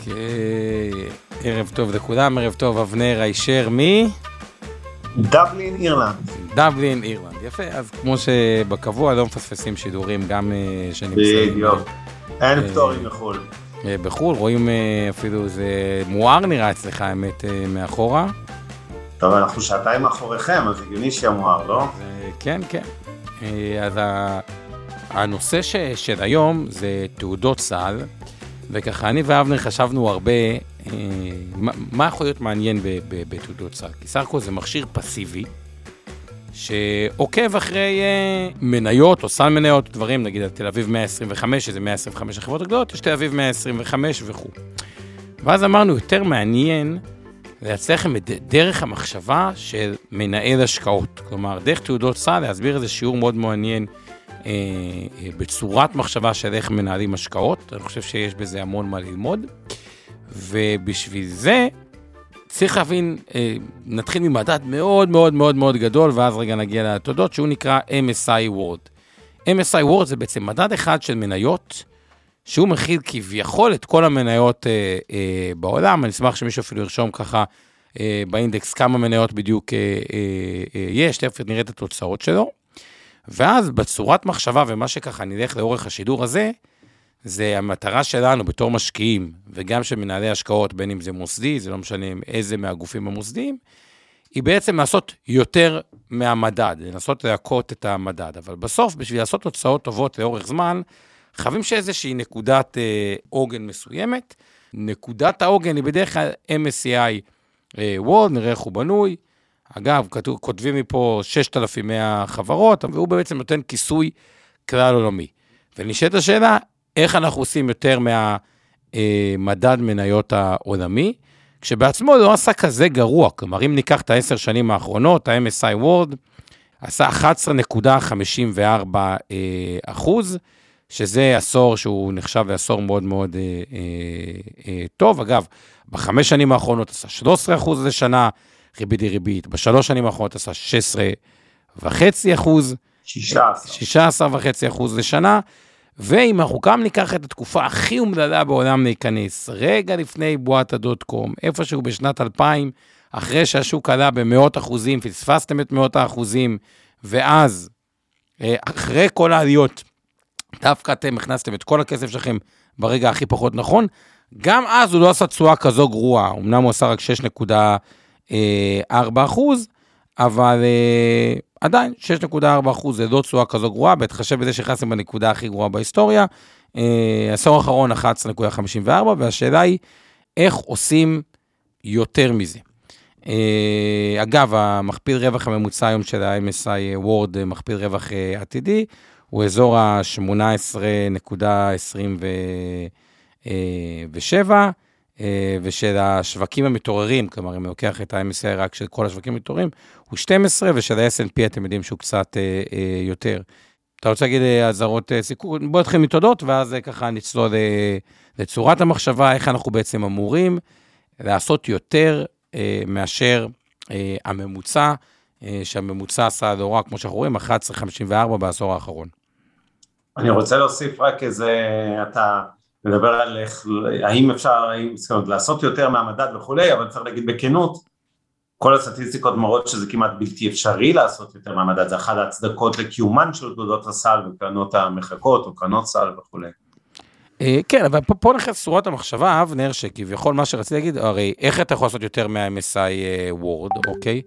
אוקיי, ערב טוב לכולם, ערב טוב אבנר הישר מ... דבלין, אירלנד. דבלין, אירלנד. יפה, אז כמו שבקבוע לא מפספסים שידורים גם אה, שנמצאים. בדיוק. אין אה, פטורים מחו"ל. אה, בחו"ל, רואים אפילו איזה מואר נראה אצלך האמת מאחורה. טוב, אנחנו שעתיים מאחוריכם, אז הגיוני שיהיה מואר, לא? כן, כן. אז הנושא של היום זה תעודות סל, וככה אני ואבנר חשבנו הרבה אה, מה- מה יכול להיות מעניין בתעודות סל. כי סך הכל זה מכשיר פסיבי, שעוקב אחרי אה, מניות או סל מניות, דברים, נגיד על תל אביב 125, שזה 125 החברות הגדולות, יש תל אביב 125 וכו'. ואז אמרנו, יותר מעניין לייצר לכם את דרך המחשבה של מנהל השקעות. כלומר, דרך תעודות סל, להסביר איזה שיעור מאוד מעניין בצורת מחשבה של איך מנהלים השקעות. אני חושב שיש בזה המון מה ללמוד. ובשביל זה צריך להבין, אה, נתחיל ממדד מאוד מאוד מאוד מאוד גדול, ואז רגע נגיע לתודות, שהוא נקרא MSI World. MSI World זה בעצם מדד אחד של מניות, שהוא מכיל כביכול את כל המניות אה, אה, בעולם. אני אשמח שמישהו אפילו ירשום ככה אה, באינדקס כמה מניות בדיוק אה, אה, אה, יש, תכף נראה את התוצאות שלו. ואז בצורת מחשבה, ומה שככה נלך לאורך השידור הזה, זה המטרה שלנו בתור משקיעים, וגם של מנהלי השקעות, בין אם זה מוסדי, זה לא משנה איזה מהגופים המוסדיים, היא בעצם לעשות יותר מהמדד, לנסות להכות את המדד. אבל בסוף, בשביל לעשות תוצאות טובות לאורך זמן, חייבים שאיזושהי נקודת אה, עוגן מסוימת. נקודת העוגן היא בדרך כלל MSCI אה, World, נראה איך הוא בנוי. אגב, כתוב, כותבים לי פה 6,100 חברות, והוא בעצם נותן כיסוי כלל עולמי. ונשאלת השאלה, איך אנחנו עושים יותר מהמדד מניות העולמי, כשבעצמו לא עשה כזה גרוע. כלומר, אם ניקח את העשר שנים האחרונות, ה-MSI World עשה 11.54 אה, אחוז, שזה עשור שהוא נחשב לעשור מאוד מאוד אה, אה, אה, טוב. אגב, בחמש שנים האחרונות עשה 13 אחוז לשנה, ריבית דריבית, בשלוש שנים האחרונות עשה 16 וחצי אחוז, 16. 16 וחצי אחוז לשנה, ואם אנחנו גם ניקח את התקופה הכי אומללה בעולם להיכנס, רגע לפני בועת הדוט קום, איפשהו בשנת 2000, אחרי שהשוק עלה במאות אחוזים, פספסתם את מאות האחוזים, ואז, אה, אחרי כל העליות, דווקא אתם הכנסתם את כל הכסף שלכם ברגע הכי פחות נכון, גם אז הוא לא עשה תשואה כזו גרועה, אמנם הוא עשה רק 6.4 אחוז, אבל אה, עדיין 6.4 אחוז זה לא תשואה כזו גרועה, בהתחשב בזה שנכנסתם בנקודה הכי גרועה בהיסטוריה. אה, עשור האחרון 11.54, והשאלה היא, איך עושים יותר מזה? אה, אגב, המכפיל רווח הממוצע היום של ה-MSI Word, אה, מכפיל רווח אה, עתידי, הוא אזור ה-18.27, ושל השווקים המתעוררים, כלומר, אם אני לוקח את ה-MSI רק של כל השווקים המתעוררים, הוא 12, ושל ה-S&P אתם יודעים שהוא קצת אה, אה, יותר. אתה רוצה להגיד אה, אזהרות אה, סיכון? בוא נתחיל מתודות, ואז אה, ככה נצלול אה, לצורת המחשבה, איך אנחנו בעצם אמורים לעשות יותר אה, מאשר אה, הממוצע, אה, שהממוצע עשה לא רע, כמו שאנחנו רואים, 11.54 בעשור האחרון. אני רוצה להוסיף רק איזה, אתה מדבר על איך, האם אפשר, האם, זאת אומרת, לעשות יותר מהמדד וכולי, אבל צריך להגיד בכנות, כל הסטטיסטיקות מראות שזה כמעט בלתי אפשרי לעשות יותר מהמדד, זה אחת ההצדקות לקיומן של תעודות הסל וקרנות המחקות או קרנות סל וכולי. אה, כן, אבל פה, פה נכנס צורת המחשבה, אבנר, שכביכול מה שרציתי להגיד, הרי איך אתה יכול לעשות יותר מה-MSI אה, Word, אוקיי?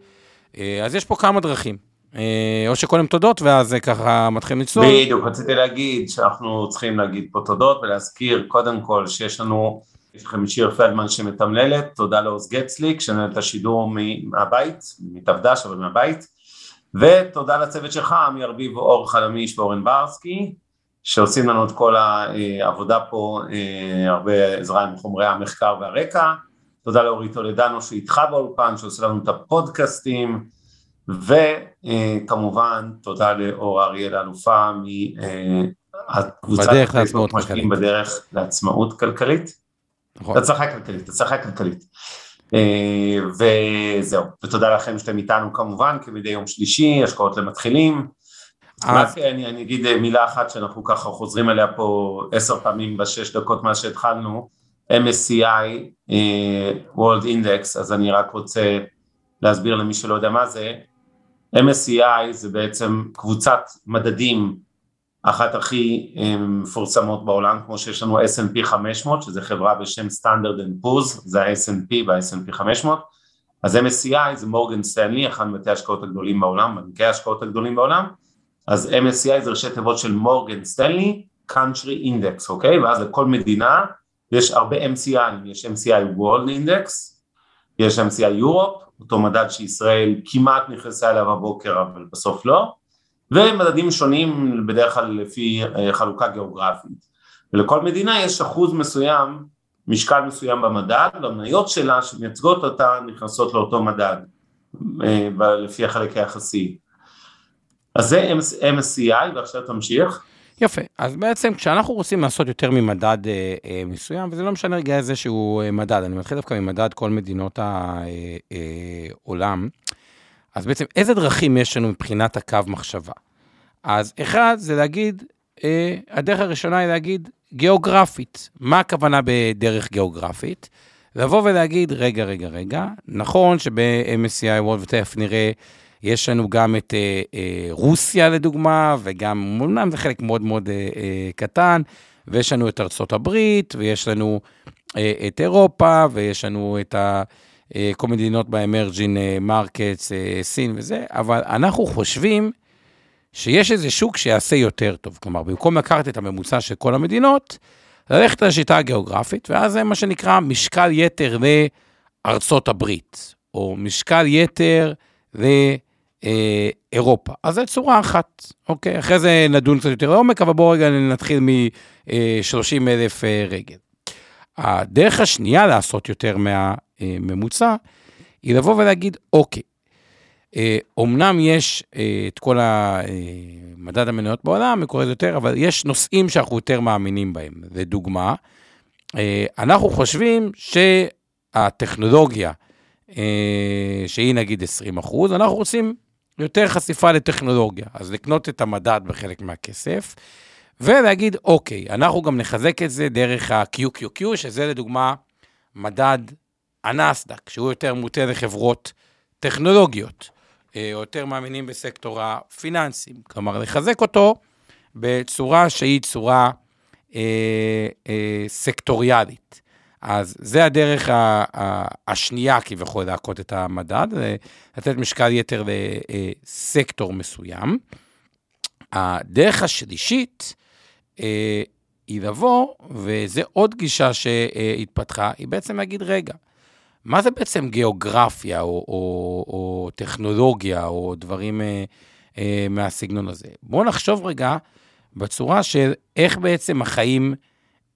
אה, אז יש פה כמה דרכים. אה, או שקודם תודות, ואז זה ככה מתחילים לצלול. בדיוק, רציתי להגיד שאנחנו צריכים להגיד פה תודות ולהזכיר קודם כל שיש לנו, יש לכם שיר פלדמן שמתמללת, תודה לעוז גצליק שנותן את השידור מהבית, מתעבדש אבל מהבית, ותודה לצוות שלך, עמי ארביב, אור חלמיש ואורן ברסקי, שעושים לנו את כל העבודה פה, הרבה עזרה עם חומרי המחקר והרקע, תודה לאורית טולדנו שאיתך באולפן, שעושה לנו את הפודקאסטים, וכמובן תודה לאור אריאל האלופה מהקבוצת בדרך לעצמאות כלכלית. בדרך לעצמאות כלכלית. נכון. הצלחה כלכלית, הצלחה כלכלית. אה, וזהו, ותודה לכם שאתם איתנו כמובן, כמדי יום שלישי, השקעות למתחילים. רק אני, אני אגיד מילה אחת שאנחנו ככה חוזרים עליה פה עשר פעמים בשש דקות מאז שהתחלנו, MSCI World Index, אז אני רק רוצה להסביר למי שלא יודע מה זה, MSCI זה בעצם קבוצת מדדים אחת הכי מפורסמות בעולם, כמו שיש לנו S&P 500, שזה חברה בשם Standard Poor's, זה ה-S&P וה-S&P 500, אז MSCI זה מורגן סטנלי, אחד מבתי ההשקעות הגדולים בעולם, בנקי ההשקעות הגדולים בעולם, אז MSCI זה ראשי תיבות של מורגן סטנלי, country index, אוקיי? ואז לכל מדינה יש הרבה MCI, יש MCI World Index, יש MCI Europe, אותו מדד שישראל כמעט נכנסה אליו הבוקר אבל בסוף לא, ומדדים שונים בדרך כלל לפי אה, חלוקה גיאוגרפית. ולכל מדינה יש אחוז מסוים, משקל מסוים במדד, והמניות שלה שמייצגות אותה נכנסות לאותו מדד, אה, לפי החלק היחסי. אז זה MSCI ועכשיו תמשיך. יפה, אז בעצם כשאנחנו רוצים לעשות יותר ממדד אה, אה, מסוים, וזה לא משנה רגע איזה שהוא אה, מדד, אני מתחיל דווקא ממדד כל מדינות העולם, אה, אה, אז בעצם איזה דרכים יש לנו מבחינת הקו מחשבה? אז אחד זה להגיד, אה, הדרך הראשונה היא להגיד גיאוגרפית. מה הכוונה בדרך גיאוגרפית? לבוא ולהגיד, רגע, רגע, רגע, נכון שב-MSCI World, ותכף נראה, יש לנו גם את אה, אה, רוסיה לדוגמה, וגם, אמנם זה חלק מאוד מאוד אה, אה, קטן, ויש לנו את ארצות הברית, ויש לנו אה, את אירופה, ויש לנו את ה... אה, כל מדינות ב emerging markets, אה, סין וזה, אבל אנחנו חושבים שיש איזה שוק שיעשה יותר טוב. כלומר, במקום לקחת את הממוצע של כל המדינות, ללכת לשיטה הגיאוגרפית, ואז זה מה שנקרא משקל יתר לארצות הברית, או משקל יתר לאירופה. אז זו צורה אחת, אוקיי? אחרי זה נדון קצת יותר לעומק, אבל בואו רגע נתחיל מ-30 אלף אה, רגל. הדרך השנייה לעשות יותר מהממוצע, היא לבוא ולהגיד, אוקיי, אומנם יש את כל המדד המניות בעולם, לזה יותר, אבל יש נושאים שאנחנו יותר מאמינים בהם. לדוגמה, אנחנו חושבים שהטכנולוגיה, שהיא נגיד 20 אחוז, אנחנו רוצים יותר חשיפה לטכנולוגיה, אז לקנות את המדד בחלק מהכסף, ולהגיד, אוקיי, אנחנו גם נחזק את זה דרך ה-QQQ, שזה לדוגמה מדד הנסדק, שהוא יותר מוטה לחברות טכנולוגיות, אה, או יותר מאמינים בסקטור הפיננסים. כלומר, לחזק אותו בצורה שהיא צורה אה, אה, סקטוריאלית. אז זה הדרך ה, ה, השנייה כביכול להכות את המדד, לתת משקל יתר לסקטור מסוים. הדרך השלישית, אה, היא לבוא, וזו עוד גישה שהתפתחה, היא בעצם להגיד, רגע, מה זה בעצם גיאוגרפיה או, או, או טכנולוגיה או דברים אה, אה, מהסגנון הזה? בואו נחשוב רגע בצורה של איך בעצם החיים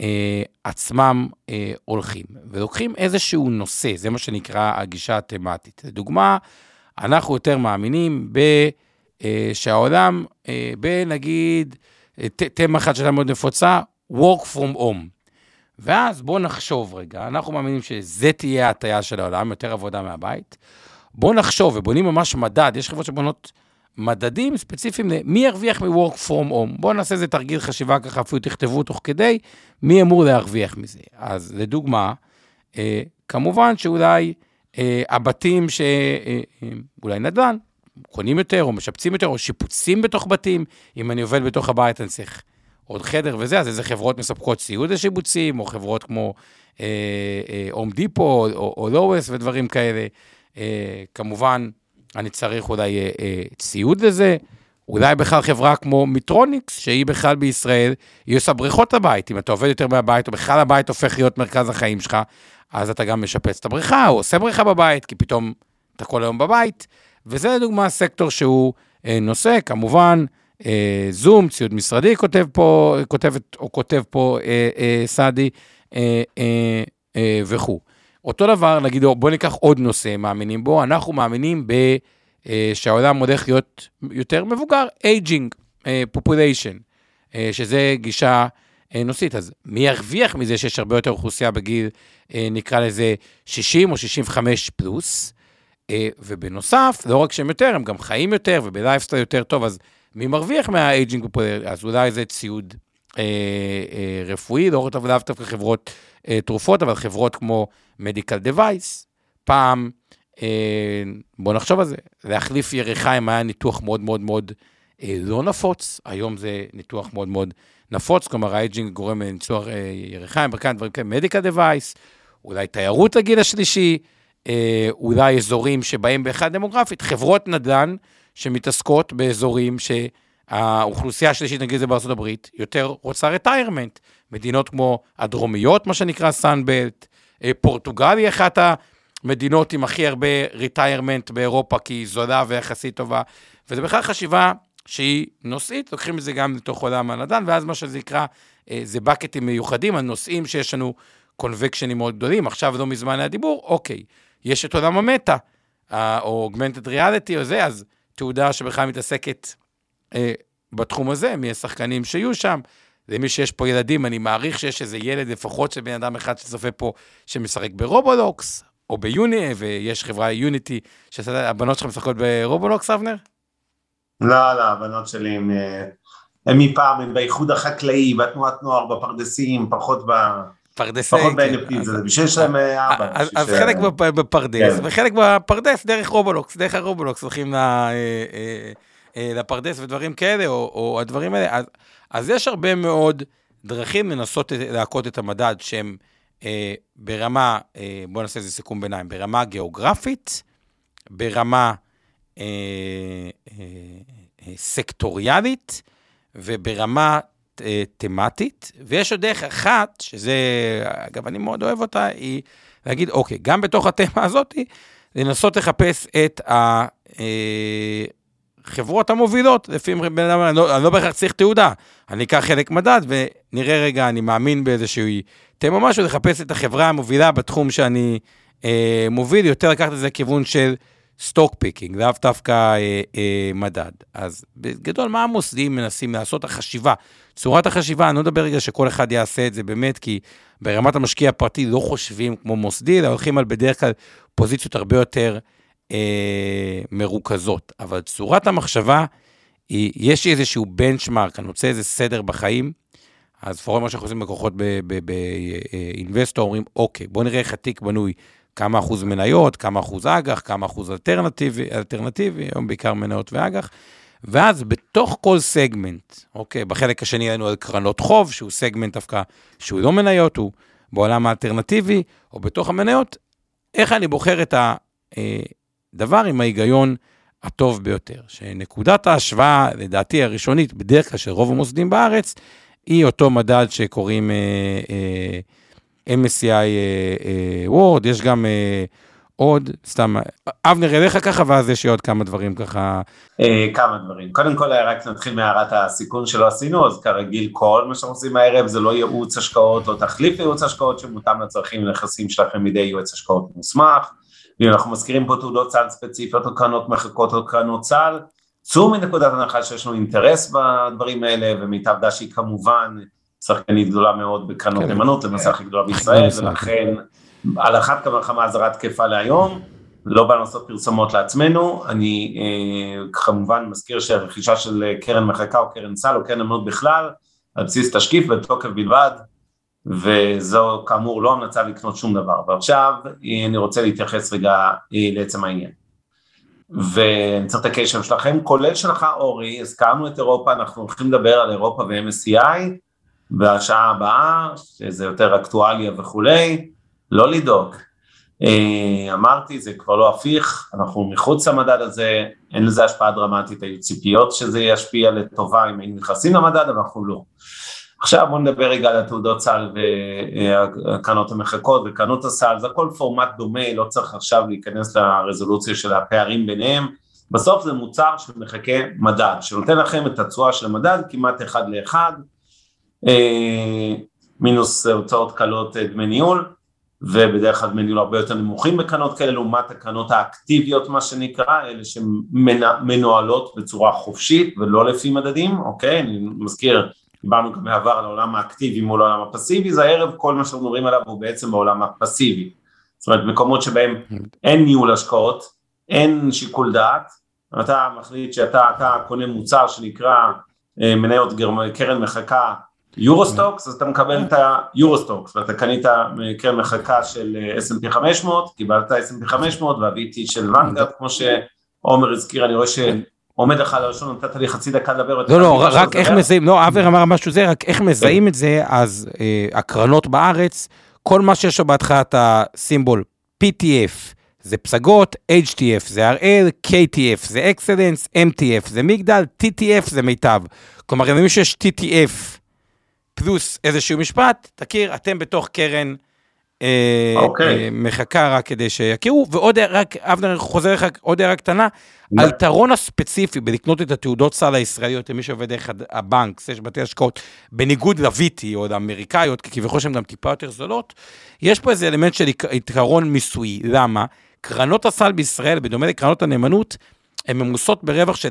אה, עצמם אה, הולכים, ולוקחים איזשהו נושא, זה מה שנקרא הגישה התמטית. לדוגמה, אנחנו יותר מאמינים ב, אה, שהעולם, אה, בנגיד, תמה אחת שהייתה מאוד נפוצה, work from home. ואז בואו נחשוב רגע, אנחנו מאמינים שזה תהיה ההטייה של העולם, יותר עבודה מהבית. בואו נחשוב, ובונים ממש מדד, יש חברות שבונות מדדים ספציפיים למי ירוויח מ-work from home. בואו נעשה איזה תרגיל חשיבה ככה, אפילו תכתבו תוך כדי, מי אמור להרוויח מזה. אז לדוגמה, אה, כמובן שאולי אה, הבתים שאולי אה, נדל"ן, קונים יותר, או משפצים יותר, או שיפוצים בתוך בתים. אם אני עובד בתוך הבית, אני צריך עוד חדר וזה, אז איזה חברות מספקות ציוד לשיבוצים, או חברות כמו Home אה, Depot, אה, או Lowe's ודברים כאלה. אה, כמובן, אני צריך אולי אה, אה, ציוד לזה. אולי בכלל חברה כמו מיטרוניקס, שהיא בכלל בישראל, היא עושה בריכות הבית. אם אתה עובד יותר מהבית, או בכלל הבית הופך להיות מרכז החיים שלך, אז אתה גם משפץ את הבריכה, או עושה בריכה בבית, כי פתאום אתה כל היום בבית. וזה לדוגמה סקטור שהוא אה, נושא, כמובן, אה, זום, ציוד משרדי כותב פה, כותבת או כותב פה אה, אה, סעדי אה, אה, אה, וכו'. אותו דבר, נגיד, בואו ניקח עוד נושא מאמינים בו, אנחנו מאמינים ב, אה, שהעולם הולך להיות יותר מבוגר, aging, population, שזה גישה אה, נושאית. אז מי ירוויח מזה שיש הרבה יותר אוכלוסייה בגיל, אה, נקרא לזה 60 או 65 פלוס, אה, ובנוסף, לא רק שהם יותר, הם גם חיים יותר ובלייפסטייל יותר טוב, אז מי מרוויח מה aging population? אז אולי זה ציוד אה, אה, רפואי, לא לאו דווקא חברות אה, תרופות, אבל חברות כמו medical device. פעם, אה, בואו נחשוב על זה, להחליף ירכיים היה ניתוח מאוד מאוד מאוד אה, לא נפוץ, היום זה ניתוח מאוד מאוד נפוץ, כלומר ה aging גורם לניתוח אה, ירכיים, ברכיים, דברים כאלה, medical device, אולי תיירות לגיל השלישי, אה, אולי אזורים שבהם באחד דמוגרפית, חברות נדל"ן שמתעסקות באזורים שהאוכלוסייה השלישית, נגיד זה הברית, יותר רוצה רטיירמנט. מדינות כמו הדרומיות, מה שנקרא סאנבלט, פורטוגל היא אחת המדינות עם הכי הרבה רטיירמנט באירופה, כי היא זולה ויחסית טובה, וזה בכלל חשיבה שהיא נושאית, לוקחים את זה גם לתוך עולם הנדל"ן, ואז מה שזה נקרא, אה, זה בקטים מיוחדים, הנושאים שיש לנו קונבקשנים מאוד גדולים. עכשיו, לא מזמן היה דיבור, אוקיי, יש את עולם המטא, או אוגמנטד ריאליטי או זה, אז תעודה שבכלל מתעסקת אה, בתחום הזה, מי השחקנים שיהיו שם. למי שיש פה ילדים, אני מעריך שיש איזה ילד לפחות של בן אדם אחד שצופה פה, שמשחק ברובולוקס, או ביוני, ויש חברה יוניטי, שהבנות שלך משחקות ברובולוקס, אבנר? לא, לא, הבנות שלי הם, אה, הם מפעם, הם באיחוד החקלאי, בתנועת נוער, בפרדסים, פחות ב... פרדסי, פחות ב-NFT, זה בשביל שיש להם אה, אבא. אז חלק בפרדס, כן. וחלק בפרדס דרך רובולוקס, דרך הרובולוקס הולכים אה, לפרדס ודברים כאלה, או הדברים האלה. אז יש הרבה מאוד דרכים לנסות להכות את המדד שהם ברמה, בואו נעשה איזה סיכום ביניים, ברמה גיאוגרפית, ברמה אה, אה, אה, סקטוריאלית וברמה תמטית, ויש עוד דרך אחת, שזה, אגב, אני מאוד אוהב אותה, היא להגיד, אוקיי, גם בתוך התמה הזאת, לנסות לחפש את החברות המובילות, לפי בן אדם, אני לא, לא בהכרח צריך תעודה, אני אקח חלק מדד ונראה רגע, אני מאמין באיזושהי תמה משהו, לחפש את החברה המובילה בתחום שאני אה, מוביל, יותר לקחת את זה לכיוון של stock picking, לאו דווקא אה, אה, מדד. אז בגדול, מה המוסדים מנסים לעשות? החשיבה. צורת החשיבה, אני לא מדבר רגע שכל אחד יעשה את זה באמת, כי ברמת המשקיע הפרטי לא חושבים כמו מוסדי, אלא הולכים על בדרך כלל פוזיציות הרבה יותר אה, מרוכזות. אבל צורת המחשבה, היא, יש לי איזשהו בנצ'מארק, אני רוצה איזה סדר בחיים, אז לפחות מה שאנחנו עושים בכוחות באינבסטור, אומרים, אוקיי, בואו נראה איך התיק בנוי. כמה אחוז מניות, כמה אחוז אג"ח, כמה אחוז אלטרנטיבי, אלטרנטיבי, היום בעיקר מניות ואג"ח. ואז בתוך כל סגמנט, אוקיי, בחלק השני היינו על קרנות חוב, שהוא סגמנט דווקא, שהוא לא מניות, הוא בעולם האלטרנטיבי, או בתוך המניות, איך אני בוחר את הדבר עם ההיגיון הטוב ביותר. שנקודת ההשוואה, לדעתי הראשונית, בדרך כלל של רוב המוסדים בארץ, היא אותו מדד שקוראים... אה, אה, MSCI אה, אה, יש גם אה, עוד, סתם, אבנר אליך ככה, ואז יש לי עוד כמה דברים ככה. כמה דברים. קודם כל, רק נתחיל מהערת הסיכון שלא עשינו, אז כרגיל כל מה שאנחנו עושים הערב זה לא ייעוץ השקעות או תחליף ייעוץ השקעות שמותאם לצרכים ונכסים שלכם מידי יועץ השקעות מוסמך. אנחנו מזכירים פה תעודות צה"ל ספציפיות או קרנות מחכות או קרנות צה"ל, צאו מנקודת הנחה שיש לנו אינטרס בדברים האלה, ומיטב דשי כמובן שחקנית גדולה מאוד בקרנות כן. נאמנות, למעשה הכי גדולה בישראל, ולכן על אחת כמה וכמה אזהרה תקפה להיום, לא באנו לעשות פרסומות לעצמנו, אני אה, כמובן מזכיר שהרכישה של קרן מחקה או קרן סל או קרן נאמנות בכלל, על בסיס תשקיף בתוקף בלבד, וזו כאמור לא המלצה לקנות שום דבר. ועכשיו אני רוצה להתייחס רגע אה, לעצם העניין. ואני צריך את הקשר שלכם, כולל שלך אורי, הזכרנו את אירופה, אנחנו הולכים לדבר על אירופה ו-MSCI, והשעה הבאה, שזה יותר אקטואליה וכולי, לא לדאוג. אה, אמרתי, זה כבר לא הפיך, אנחנו מחוץ למדד הזה, אין לזה השפעה דרמטית, היו ציפיות שזה ישפיע לטובה אם היינו נכנסים למדד, אבל אנחנו לא. עכשיו בואו נדבר רגע על התעודות סל והקרנות המחכות וקרנות הסל, זה הכל פורמט דומה, לא צריך עכשיו להיכנס לרזולוציה של הפערים ביניהם, בסוף זה מוצר שמחכה מדד, שנותן לכם את התשואה של המדד כמעט אחד לאחד, אה, מינוס הוצאות קלות דמי ניהול, ובדרך כלל דמי ניהול הרבה יותר נמוכים בקרנות כאלה, לעומת הקרנות האקטיביות מה שנקרא, אלה שמנוהלות בצורה חופשית ולא לפי מדדים, אוקיי? אני מזכיר, דיברנו גם בעבר על העולם האקטיבי מול העולם הפסיבי, זה הערב כל מה שאנחנו מדברים עליו הוא בעצם בעולם הפסיבי. זאת אומרת מקומות שבהם אין ניהול השקעות, אין שיקול דעת, אתה מחליט שאתה קונה מוצר שנקרא אה, מניות קרן מחקה Euro Stoxx, אז אתה מקבל את ה Euro Stoxx, ואתה קנית קרן מחקה של אה, S&P 500, קיבלת S&P 500 וה-VT של Vanguard, כמו שעומר הזכיר, אני רואה שעומד לך על הלשון, נתת לי חצי דקה לדבר. לא, לא, רק איך מזהים, לא, אבנר אמר משהו זה, רק איך מזהים את זה, אז אה, הקרנות בארץ, כל מה שיש בהתחלה את הסימבול PTF, זה פסגות, HTF זה הראל, KTF זה אקסלנס, MTF זה מגדל, TTF זה מיטב. כלומר, אם שיש TTF פלוס איזשהו משפט, תכיר, אתם בתוך קרן. אוקיי. אה, מחכה רק כדי שיכירו, ועוד רק, אבנר חוזר לך עוד הערה קטנה, היתרון הספציפי בלקנות את התעודות סל הישראליות למי שעובד דרך הבנק, יש בתי השקעות, בניגוד לוויטי או לאמריקאיות, כי כביכול שהן גם טיפה יותר זולות, יש פה איזה אלמנט של יתרון מיסוי, למה? קרנות הסל בישראל, בדומה לקרנות הנאמנות, הן ממוסות ברווח של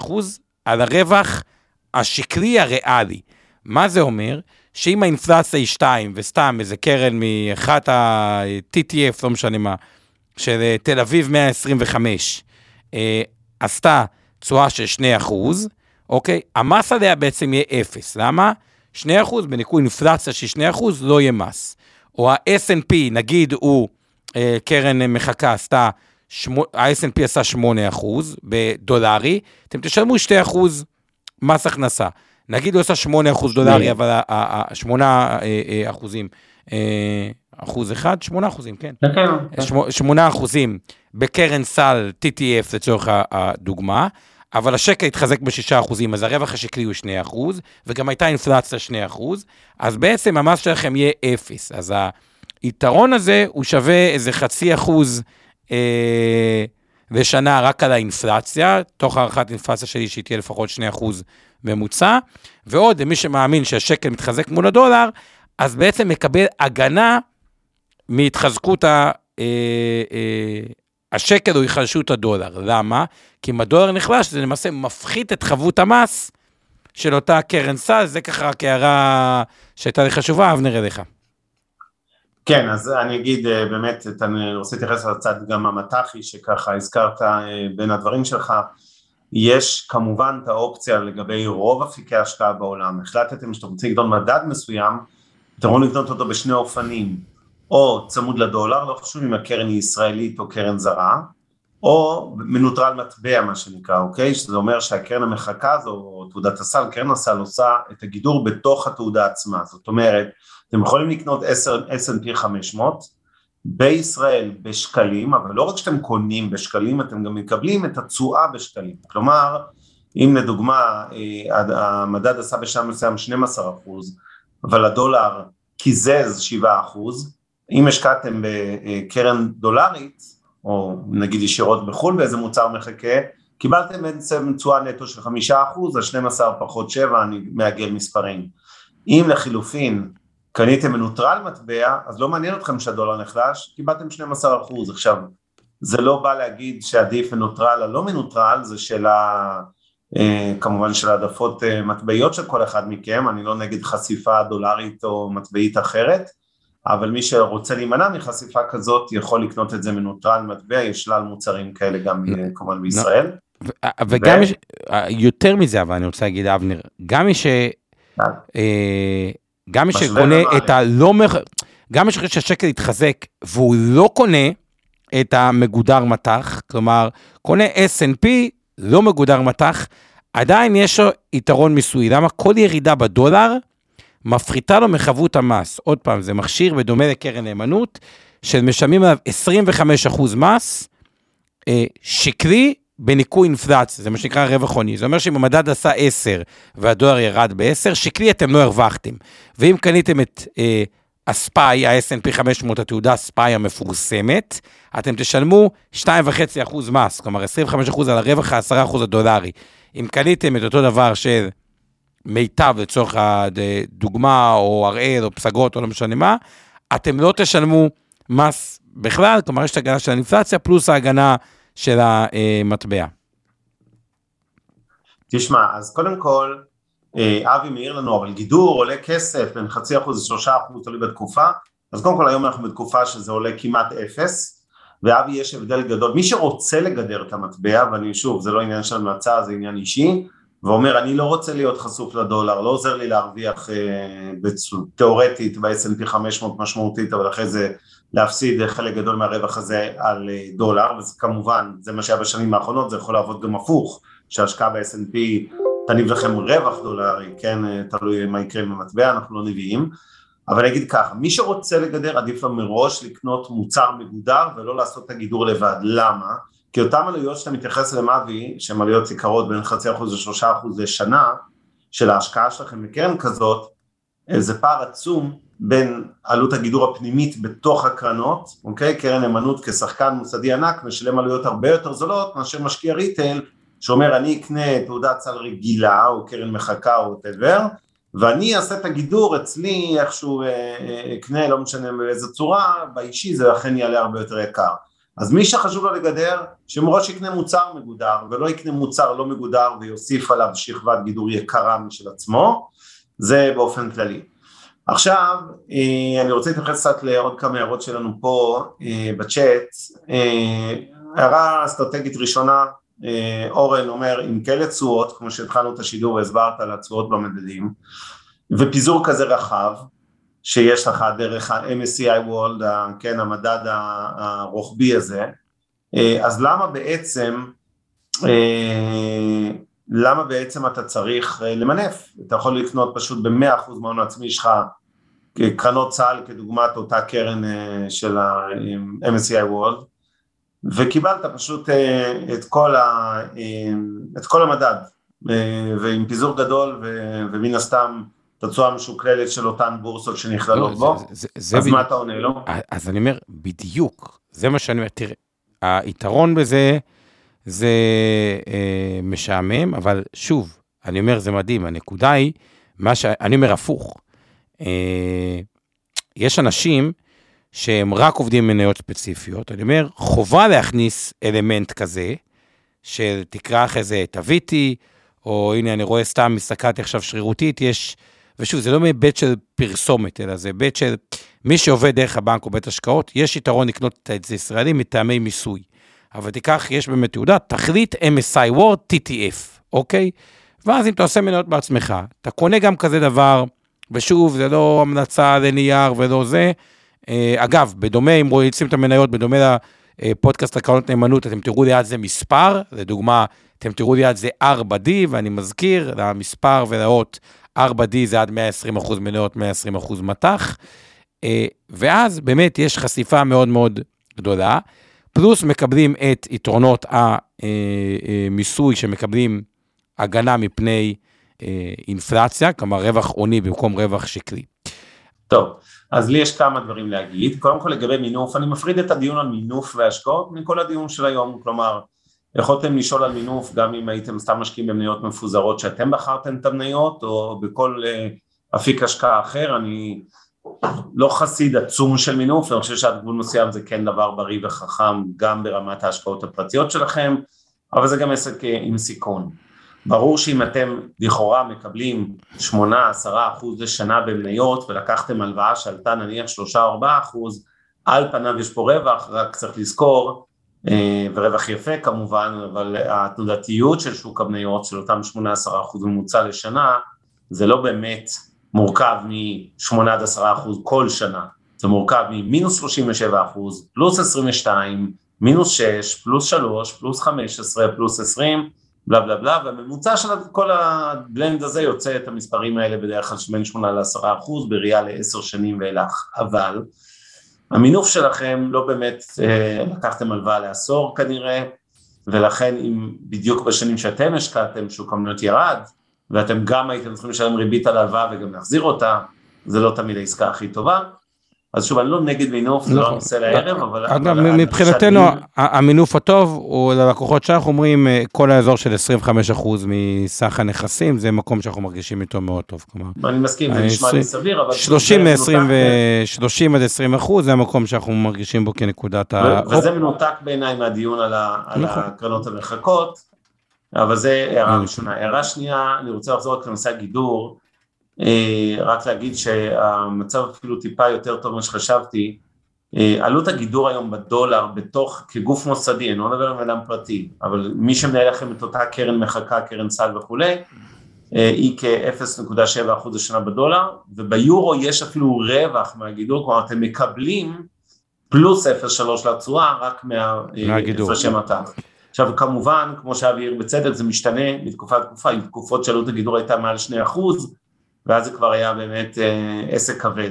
25% על הרווח השקלי הריאלי. מה זה אומר? שאם האינפלציה היא 2, וסתם איזה קרן מאחת ה-TTF, לא משנה מה, של אה, תל אביב 125, אה, עשתה תשואה של 2 אחוז, אוקיי? המס עליה בעצם יהיה 0. למה? 2 אחוז, בניכוי אינפלציה של 2 אחוז, לא יהיה מס. או ה snp נגיד הוא אה, קרן מחכה עשתה, ה-S&P עשה 8 אחוז בדולרי, אתם תשלמו 2 אחוז מס הכנסה. נגיד הוא עושה 8 אחוז דולרי, אבל 8 אה, אה, אחוזים, אחוז אחד, 8 אחוזים, כן. 8 כן, כן. אחוזים בקרן סל TTF לצורך הדוגמה. אבל השקל התחזק ב-6 אחוזים, אז הרווח השקלי הוא 2 אחוז, וגם הייתה אינפלציה 2 אחוז, אז בעצם המס שלכם יהיה 0. אז היתרון הזה הוא שווה איזה חצי אחוז אה, לשנה רק על האינפלציה, תוך הערכת אינפלציה שלי שהיא תהיה לפחות 2 אחוז ממוצע, ועוד למי שמאמין שהשקל מתחזק מול הדולר, אז בעצם מקבל הגנה מהתחזקות ה... אה, אה, השקל או היחלשות הדולר. למה? כי אם הדולר נחלש, זה למעשה מפחית את חבות המס של אותה קרן סל, זה ככה רק הערה שהייתה לי חשובה, אבנר אליך. כן, אז אני אגיד אה, באמת, אני רוצה להתייחס לצד גם המט"חי, שככה הזכרת בין הדברים שלך. יש כמובן את האופציה לגבי רוב אפיקי ההשקעה בעולם. החלטתם שאתם רוצים לקנות מדד מסוים, אתם יכולים לקנות אותו בשני אופנים, או צמוד לדולר, לא חשוב אם הקרן היא ישראלית או קרן זרה, או מנוטרל מטבע מה שנקרא, אוקיי? שזה אומר שהקרן המחקה הזו, או תעודת הסל, קרן הסל עושה את הגידור בתוך התעודה עצמה, זאת אומרת, אתם יכולים לקנות S&P 500 בישראל בשקלים, אבל לא רק שאתם קונים בשקלים, אתם גם מקבלים את התשואה בשקלים, כלומר, אם לדוגמה אה, המדד עשה בשם מסוים 12 אחוז, אבל הדולר קיזז 7 אחוז, אם השקעתם בקרן דולרית, או נגיד ישירות בחו"ל באיזה מוצר מחכה, קיבלתם בעצם תשואה נטו של חמישה אחוז, אז 12 פחות 7, אני מעגל מספרים. אם לחילופין קניתם מנוטרל מטבע, אז לא מעניין אתכם שהדולר נחלש, קיבלתם 12 אחוז. עכשיו, זה לא בא להגיד שעדיף מנוטרל או לא מנוטרל, זה שאלה אה, כמובן של העדפות אה, מטבעיות של כל אחד מכם, אני לא נגד חשיפה דולרית או מטבעית אחרת, אבל מי שרוצה להימנע מחשיפה כזאת יכול לקנות את זה מנוטרל מטבע, יש שלל מוצרים כאלה גם אה, כמובן בישראל. וגם יותר מזה אבל אני רוצה להגיד אבנר, גם מי ש... גם מי שקונה את הלא... גם מי שחושב שהשקל יתחזק והוא לא קונה את המגודר מטח, כלומר, קונה S&P לא מגודר מטח, עדיין יש לו יתרון מיסוי. למה? כל ירידה בדולר מפחיתה לו מחבות המס. עוד פעם, זה מכשיר בדומה לקרן נאמנות, שמשלמים עליו 25% מס, אה, שקלי בניכוי אינפלציה, זה מה שנקרא רווח הוני. זה אומר שאם המדד עשה 10 והדולר ירד ב-10, שקלי אתם לא הרווחתם. ואם קניתם את אה, הספאי, ה-S&P 500, התעודה ספאי המפורסמת, אתם תשלמו 2.5% מס, כלומר 25% על הרווח ה-10% הדולרי. אם קניתם את אותו דבר של מיטב לצורך הדוגמה, או הראל, או פסגות, או לא משנה מה, אתם לא תשלמו מס בכלל, כלומר יש את ההגנה של האינפלציה, פלוס ההגנה של המטבע. תשמע, אז קודם כל, אה, אבי מעיר לנו, אבל גידור עולה כסף בין חצי אחוז לשלושה אחוז, תלוי בתקופה, אז קודם כל היום אנחנו בתקופה שזה עולה כמעט אפס, ואבי יש הבדל גדול, מי שרוצה לגדר את המטבע, ואני שוב, זה לא עניין של המלצה, זה עניין אישי, ואומר אני לא רוצה להיות חשוף לדולר, לא עוזר לי להרוויח אה, תיאורטית ב-S&P 500 משמעותית, אבל אחרי זה להפסיד חלק גדול מהרווח הזה על אה, דולר, וזה כמובן, זה מה שהיה בשנים האחרונות, זה יכול לעבוד גם הפוך, שהשקעה ב-S&P תניב לכם רווח דולרי, כן, אה, תלוי מה יקרה עם המטבע, אנחנו לא נביאים, אבל אני אגיד ככה, מי שרוצה לגדר עדיף לו מראש לקנות מוצר מגודר ולא לעשות את הגידור לבד, למה? כי אותן עלויות שאתה מתייחס אליהן אבי, שהן עלויות יקרות בין חצי אחוז לשלושה אחוז לשנה, של ההשקעה שלכם בקרן כזאת, אה, זה פער עצום בין עלות הגידור הפנימית בתוך הקרנות, אוקיי? קרן נאמנות כשחקן מוסדי ענק משלם עלויות הרבה יותר זולות מאשר משקיע ריטייל שאומר אני אקנה תעודת סל רגילה או קרן מחקה או whatever ואני אעשה את הגידור אצלי איכשהו אה, אה, אקנה לא משנה באיזה צורה באישי זה אכן יעלה הרבה יותר יקר אז מי שחשוב לו לגדר שמראש יקנה מוצר מגודר ולא יקנה מוצר לא מגודר ויוסיף עליו שכבת גידור יקרה משל עצמו זה באופן כללי עכשיו אה, אני רוצה להתייחס קצת לעוד כמה הערות שלנו פה בצ'אט. הערה אסטרטגית ראשונה אה, אורן אומר עם כאלה תשואות, כמו שהתחלנו את השידור והסברת על התשואות במדדים, ופיזור כזה רחב, שיש לך דרך ה-MSCI World, כן, המדד הרוחבי הזה, אה, אז למה בעצם, אה, למה בעצם אתה צריך למנף? אתה יכול לקנות פשוט ב-100% מההון העצמי שלך קרנות צה"ל כדוגמת אותה קרן של ה-MSCI World, וקיבלת פשוט אה, את כל, ה, אה, את כל המדד אה, ועם פיזור גדול ומן הסתם תצועה משוקללת של אותן בורסות שנכללות לא, בו, זה, זה, אז זה מה אתה עונה לו? אז אני אומר, בדיוק, זה מה שאני אומר, תראה, היתרון בזה זה אה, משעמם, אבל שוב, אני אומר, זה מדהים, הנקודה היא, מה ש... אני אומר הפוך, אה, יש אנשים, שהם רק עובדים מניות ספציפיות, אני אומר, חובה להכניס אלמנט כזה, של תקרא אחרי זה תוויתי, או הנה אני רואה סתם, הסתכלתי עכשיו שרירותית, יש, ושוב, זה לא מהיבט של פרסומת, אלא זה היבט של מי שעובד דרך הבנק או בית השקעות, יש יתרון לקנות את זה ישראלי מטעמי מיסוי. אבל תיקח, יש באמת תעודה, תחליט MSI Word TTF, אוקיי? ואז אם אתה עושה מניות בעצמך, אתה קונה גם כזה דבר, ושוב, זה לא המלצה לנייר ולא זה, אה, אגב, בדומה, אם רואים את המניות, בדומה לפודקאסט הקרנות נאמנות, אתם תראו ליד זה מספר, לדוגמה, אתם תראו ליד זה 4D, ואני מזכיר, למספר ולאות 4D זה עד 120% מניות, 120% מטח, אה, ואז באמת יש חשיפה מאוד מאוד גדולה, פלוס מקבלים את יתרונות המיסוי אה, שמקבלים הגנה מפני אינפלציה, כלומר רווח עוני במקום רווח שקלי. טוב, אז לי יש כמה דברים להגיד, קודם כל לגבי מינוף, אני מפריד את הדיון על מינוף והשקעות מכל הדיון של היום, כלומר יכולתם לשאול על מינוף גם אם הייתם סתם משקיעים במניות מפוזרות שאתם בחרתם את המניות או בכל אפיק השקעה אחר, אני לא חסיד עצום של מינוף, אני חושב שעד גבול מסוים זה כן דבר בריא וחכם גם ברמת ההשקעות הפרטיות שלכם, אבל זה גם עסק אה, עם סיכון. ברור שאם אתם לכאורה מקבלים 8-10 אחוז לשנה במניות ולקחתם הלוואה שעלתה נניח 3-4 אחוז, על פניו יש פה רווח, רק צריך לזכור, אה, ורווח יפה כמובן, אבל התנודתיות של שוק המניות של אותם 8-10 אחוז ממוצע לשנה, זה לא באמת מורכב מ-8 10 אחוז כל שנה, זה מורכב ממינוס 37 אחוז, פלוס 22, מינוס 6, פלוס 3, פלוס 15, פלוס 20, בלה בלה בלה, והממוצע של כל הבלנד הזה יוצא את המספרים האלה בדרך כלל בין 8 ל-10 אחוז בראייה לעשר שנים ואילך, אבל המינוף שלכם לא באמת אה, לקחתם הלוואה לעשור כנראה, ולכן אם בדיוק בשנים שאתם השקעתם שוק המניות ירד, ואתם גם הייתם צריכים לשלם ריבית על ההלוואה וגם להחזיר אותה, זה לא תמיד העסקה הכי טובה, אז שוב, אני לא נגד מינוף, זה לא נכון. הנושא לערב, אבל... אגב, מבחינתנו, המינוף הטוב הוא ללקוחות שאנחנו אומרים, אה, כל האזור של 25% מסך הנכסים, זה מקום שאנחנו מרגישים איתו מאוד טוב. כלומר, אני מסכים, זה אני נשמע לי סביר, אבל... 30 זה מ-20 מנותק- ו... 30 עד 20 אחוז, זה המקום שאנחנו מרגישים בו כנקודת ה... וזה מנותק בעיניי מהדיון על נכון. הקרנות המרחקות, אבל זה הערה נכון. ראשונה. הערה שנייה, אני רוצה לחזור רק לנושא הגידור, אה, רק להגיד שהמצב אפילו טיפה יותר טוב ממה שחשבתי, אה, עלות הגידור היום בדולר בתוך, כגוף מוסדי, אני לא מדבר על אדם פרטי, אבל מי שמנהל לכם את אותה קרן מחקה, קרן סל וכולי, אה, היא כ-0.7% לשנה בדולר, וביורו יש אפילו רווח מהגידור, כלומר אתם מקבלים פלוס 0.3 לתשואה רק מהגידור. מהפרשי מטח. עכשיו כמובן, כמו שאבי העיר בצדק, זה משתנה מתקופה לתקופה, עם תקופות שעלות הגידור הייתה מעל 2%, ואז זה כבר היה באמת אה, עסק כבד.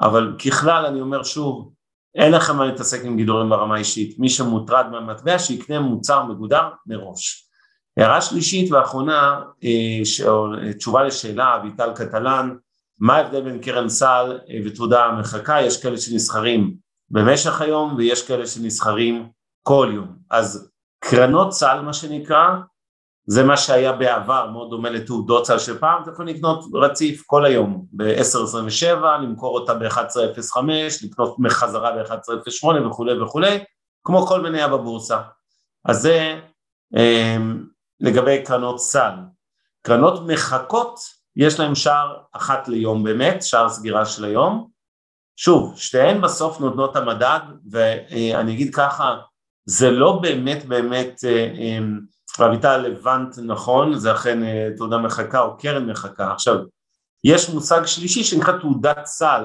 אבל ככלל אני אומר שוב, אין לכם מה להתעסק עם גידורים ברמה האישית, מי שמוטרד מהמטבע שיקנה מוצר מגודר מראש. הערה שלישית ואחרונה, אה, ש- אה, תשובה לשאלה, אביטל קטלן, מה ההבדל בין קרן סל אה, ותעודה מחקה? יש כאלה שנסחרים במשך היום ויש כאלה שנסחרים כל יום. אז קרנות סל מה שנקרא, זה מה שהיה בעבר, מאוד דומה לתעודות סל של פעם, אתם יכולים לקנות רציף כל היום ב-10.27, למכור אותה ב-11.05, לקנות מחזרה ב-11.08 וכולי וכולי, כמו כל מניה בבורסה. אז זה אה, לגבי קרנות סל. קרנות מחכות, יש להם שער אחת ליום באמת, שער סגירה של היום. שוב, שתיהן בסוף נותנות המדד, ואני אגיד ככה, זה לא באמת באמת, ואביטל לבנט נכון, זה אכן אה, תעודה מחכה או קרן מחכה. עכשיו, יש מושג שלישי שנקרא תעודת סל,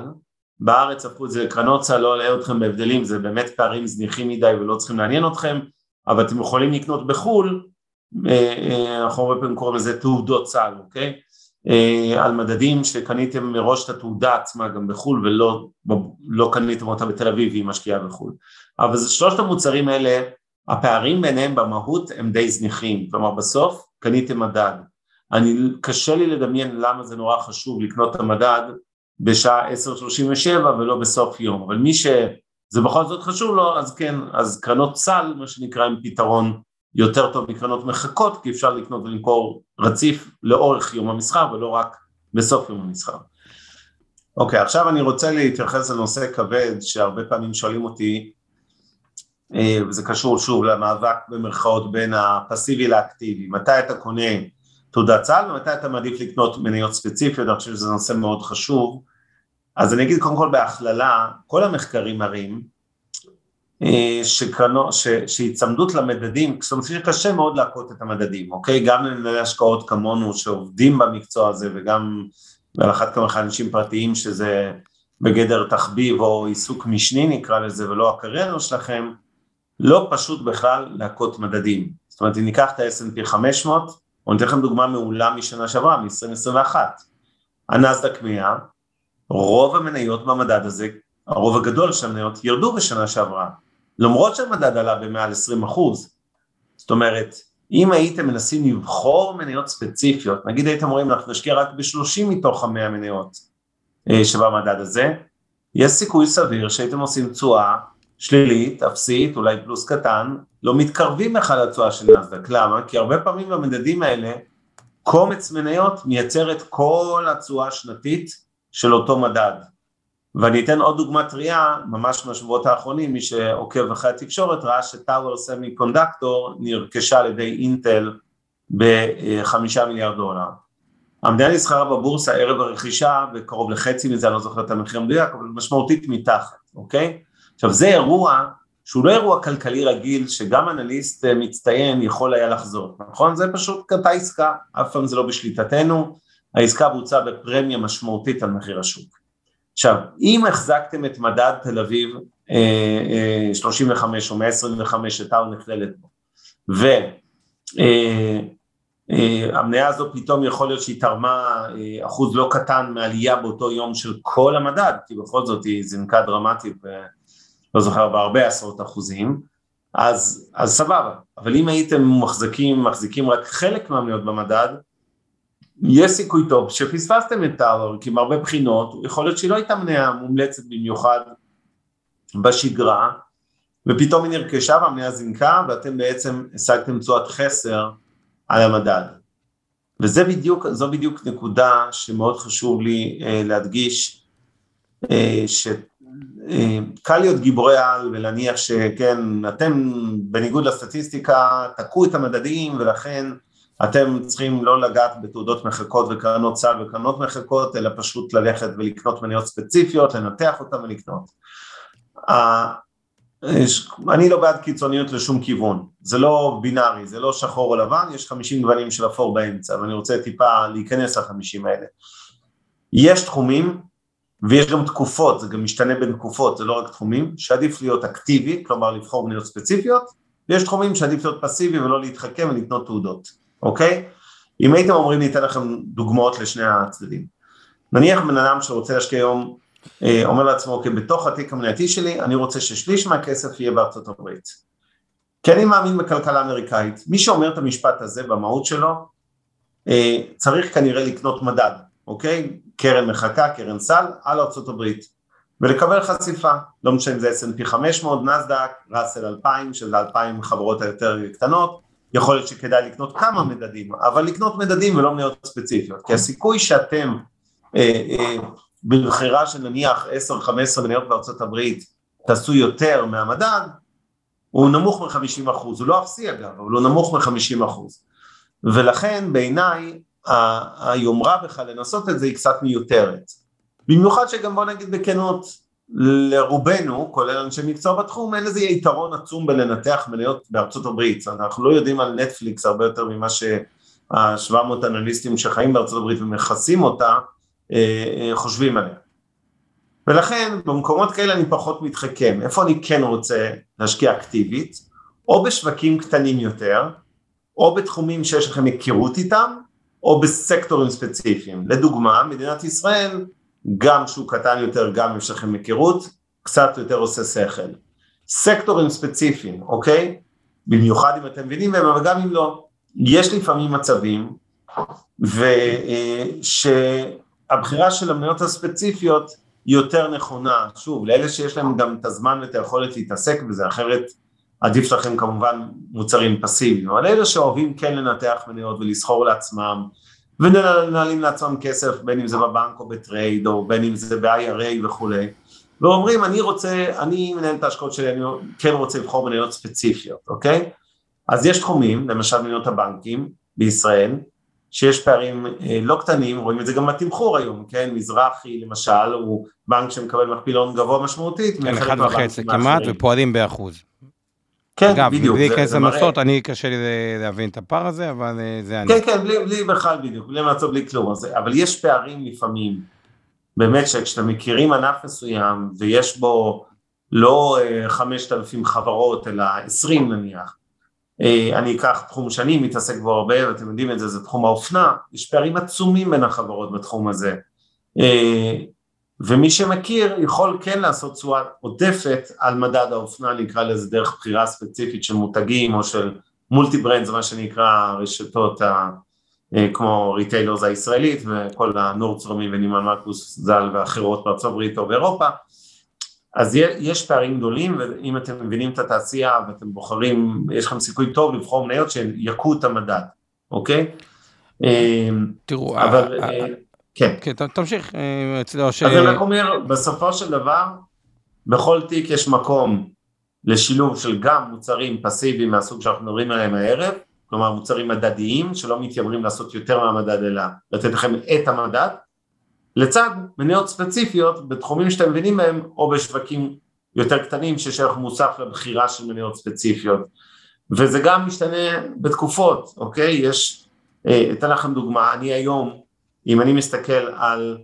בארץ הפכו את זה לקרנות סל, לא אלאה אתכם בהבדלים, זה באמת פערים זניחים מדי ולא צריכים לעניין אתכם, אבל אתם יכולים לקנות בחו"ל, אה, אה, אנחנו הרבה פעמים קוראים לזה תעודות סל, אוקיי? אה, על מדדים שקניתם מראש את התעודה עצמה גם בחו"ל ולא לא קניתם אותה בתל אביב והיא משקיעה בחו"ל. אבל שלושת המוצרים האלה, הפערים ביניהם במהות הם די זניחים, כלומר בסוף קניתם מדד. אני, קשה לי לדמיין למה זה נורא חשוב לקנות את המדד בשעה 10:37 ולא בסוף יום, אבל מי שזה בכל זאת חשוב לו, אז כן, אז קרנות סל, מה שנקרא, הם פתרון יותר טוב מקרנות מחכות, כי אפשר לקנות ולמכור רציף לאורך יום המסחר ולא רק בסוף יום המסחר. אוקיי, עכשיו אני רוצה להתייחס לנושא כבד שהרבה פעמים שואלים אותי, וזה קשור שוב למאבק במרכאות בין הפסיבי לאקטיבי, מתי אתה קונה תעודת צה"ל ומתי אתה מעדיף לקנות מניות ספציפיות, אני חושב שזה נושא מאוד חשוב. אז אני אגיד קודם כל בהכללה, כל המחקרים מראים אה, שקרנו, ש, שהצמדות למדדים, זאת אומרת שקשה מאוד להכות את המדדים, אוקיי? גם למנהלי השקעות כמונו שעובדים במקצוע הזה וגם על אחת כמה אנשים פרטיים שזה בגדר תחביב או עיסוק משני נקרא לזה ולא הקריירה שלכם, לא פשוט בכלל להכות מדדים. זאת אומרת אם ניקח את ה-S&P 500, או ניתן לכם דוגמה מעולה משנה שעברה, מ-2021, הנסדק 100, רוב המניות במדד הזה, הרוב הגדול של המניות ירדו בשנה שעברה, למרות שהמדד עלה במעל 20 אחוז. זאת אומרת, אם הייתם מנסים לבחור מניות ספציפיות, נגיד הייתם אומרים אנחנו נשקיע רק ב-30 מתוך המאה מניות אה, שבמדד הזה, יש סיכוי סביר שהייתם עושים תשואה שלילית, אפסית, אולי פלוס קטן, לא מתקרבים בכלל לתשואה של נסדק, למה? כי הרבה פעמים במדדים האלה, קומץ מניות מייצר את כל התשואה השנתית של אותו מדד. ואני אתן עוד דוגמה טריה, ממש מהשבועות האחרונים, מי שעוקב אחרי התקשורת ראה שטאוור סמי קונדקטור נרכשה על ידי אינטל בחמישה מיליארד דולר. המדינה נסחרה בבורסה ערב הרכישה וקרוב לחצי מזה, אני לא זוכר את המחיר המדויק, אבל משמעותית מתחת, אוקיי? עכשיו זה אירוע שהוא לא אירוע כלכלי רגיל, שגם אנליסט מצטיין יכול היה לחזור, נכון? זה פשוט קרתה עסקה, אף פעם זה לא בשליטתנו, העסקה בוצעה בפרמיה משמעותית על מחיר השוק. עכשיו, אם החזקתם את מדד תל אביב אה, אה, 35 או 125 שטאו נכללת בו, והמניה אה, הזו פתאום יכול להיות שהיא תרמה אה, אחוז לא קטן מעלייה באותו יום של כל המדד, כי בכל זאת היא זינקה דרמטית, לא זוכר, בהרבה עשרות אחוזים, אז, אז סבבה, אבל אם הייתם מחזיקים, מחזיקים רק חלק מהמניות במדד, יש סיכוי טוב שפספסתם את טאוור, כי מהרבה בחינות, יכול להיות שהיא לא הייתה מניה מומלצת במיוחד בשגרה, ופתאום היא נרכשה והמניה זינקה, ואתם בעצם השגתם תשואת חסר על המדד. וזה בדיוק, בדיוק נקודה שמאוד חשוב לי אה, להדגיש, אה, שקל אה, להיות גיבורי על ולהניח שכן, אתם בניגוד לסטטיסטיקה תקעו את המדדים ולכן אתם צריכים לא לגעת בתעודות מחלקות וקרנות סל וקרנות מחלקות, אלא פשוט ללכת ולקנות מניות ספציפיות, לנתח אותן ולקנות. אני לא בעד קיצוניות לשום כיוון, זה לא בינארי, זה לא שחור או לבן, יש חמישים גוונים של אפור באמצע, ואני רוצה טיפה להיכנס לחמישים האלה. יש תחומים, ויש גם תקופות, זה גם משתנה בין תקופות, זה לא רק תחומים, שעדיף להיות אקטיבי, כלומר לבחור מניות ספציפיות, ויש תחומים שעדיף להיות פסיבי ולא להתחכם ולקנות תעודות, אוקיי? אם הייתם אומרים לי, אתן לכם דוגמאות לשני הצדדים. נניח בן אדם שרוצה להשקיע היום אה, אומר לעצמו, אוקיי, בתוך התיק המנייתי שלי, אני רוצה ששליש מהכסף יהיה בארצות הברית. כי אני מאמין בכלכלה אמריקאית. מי שאומר את המשפט הזה במהות שלו, אה, צריך כנראה לקנות מדד, אוקיי? קרן מחקה, קרן סל, על הברית. ולקבל חשיפה, לא משנה אם זה S&P 500, נסדק, ראסל 2000, שזה 2,000 חברות היותר קטנות, יכול להיות שכדאי לקנות כמה מדדים, אבל לקנות מדדים ולא מניות ספציפיות, כי הסיכוי שאתם אה, אה, בבחירה של נניח 10-15 מניות בארצות הברית תעשו יותר מהמדד, הוא נמוך מ-50 אחוז, הוא לא אפסי אגב, אבל הוא נמוך מ-50 אחוז. ולכן בעיניי היומרה בכלל לנסות את זה היא קצת מיותרת. במיוחד שגם בוא נגיד בכנות, לרובנו, כולל אנשי מקצוע בתחום, אין איזה יתרון עצום בלנתח מניות בארצות הברית. אנחנו לא יודעים על נטפליקס הרבה יותר ממה שה-700 אנליסטים שחיים בארצות הברית ומכסים אותה, אה, אה, חושבים עליה. ולכן במקומות כאלה אני פחות מתחכם, איפה אני כן רוצה להשקיע אקטיבית, או בשווקים קטנים יותר, או בתחומים שיש לכם היכרות איתם, או בסקטורים ספציפיים. לדוגמה, מדינת ישראל, גם שוק קטן יותר, גם יש לכם היכרות, קצת יותר עושה שכל. סקטורים ספציפיים, אוקיי? במיוחד אם אתם מבינים בהם, אבל גם אם לא. יש לפעמים מצבים, וש... אה, של המניות הספציפיות יותר נכונה, שוב, לאלה שיש להם גם את הזמן ואת היכולת להתעסק בזה, אחרת עדיף לכם כמובן מוצרים פסיביים, אבל אלה שאוהבים כן לנתח מניות ולסחור לעצמם ומנהלים לעצמם כסף בין אם זה בבנק או בטרייד או בין אם זה ב-IRA וכולי ואומרים אני רוצה, אני מנהל את ההשקעות שלי, אני כן רוצה לבחור מניות ספציפיות, אוקיי? אז יש תחומים, למשל מניות הבנקים בישראל, שיש פערים אה, לא קטנים, רואים את זה גם בתמחור היום, כן, מזרחי למשל הוא בנק שמקבל מכפילון גבוה משמעותית, כן, אחד וחצי כמעט, ופועלים באחוז. כן, אגב, בדיוק. בלי להיכנס למסות, אני קשה לי להבין את הפער הזה, אבל אה, זה אני. כן, כן, בלי, בלי בכלל בדיוק, בלי לעשות בלי כלום, אז, אבל יש פערים לפעמים, באמת שכשאתם מכירים ענף מסוים ויש בו לא אה, חמשת אלפים חברות אלא עשרים נניח, אה, אני אקח תחום שאני מתעסק בו הרבה, ואתם יודעים את זה, זה תחום האופנה, יש פערים עצומים בין החברות בתחום הזה. אה, ומי שמכיר יכול כן לעשות תשואה עודפת על מדד האופנה, נקרא לזה דרך בחירה ספציפית של מותגים או של multi brand, זה מה שנקרא רשתות ה... אה, כמו retailers הישראלית וכל ה Nordstrom ו Neiman Marcus ז"ל ואחרות בארצות הברית או באירופה, אז יש פערים גדולים, ואם אתם מבינים את התעשייה ואתם בוחרים, יש לכם סיכוי טוב לבחור מניות שיכו את המדד, אוקיי? תראו, אבל, אה, כן. כן, תמשיך. אה, אז אני רק אומר, בסופו של דבר, בכל תיק יש מקום לשילוב של גם מוצרים פסיביים מהסוג שאנחנו מדברים עליהם הערב, כלומר מוצרים מדדיים שלא מתיימרים לעשות יותר מהמדד אלא לתת לכם את המדד, לצד מניות ספציפיות בתחומים שאתם מבינים בהם או בשווקים יותר קטנים שיש ערך מוסף לבחירה של מניות ספציפיות וזה גם משתנה בתקופות, אוקיי? יש, אה, אתן לכם דוגמה, אני היום, אם אני מסתכל על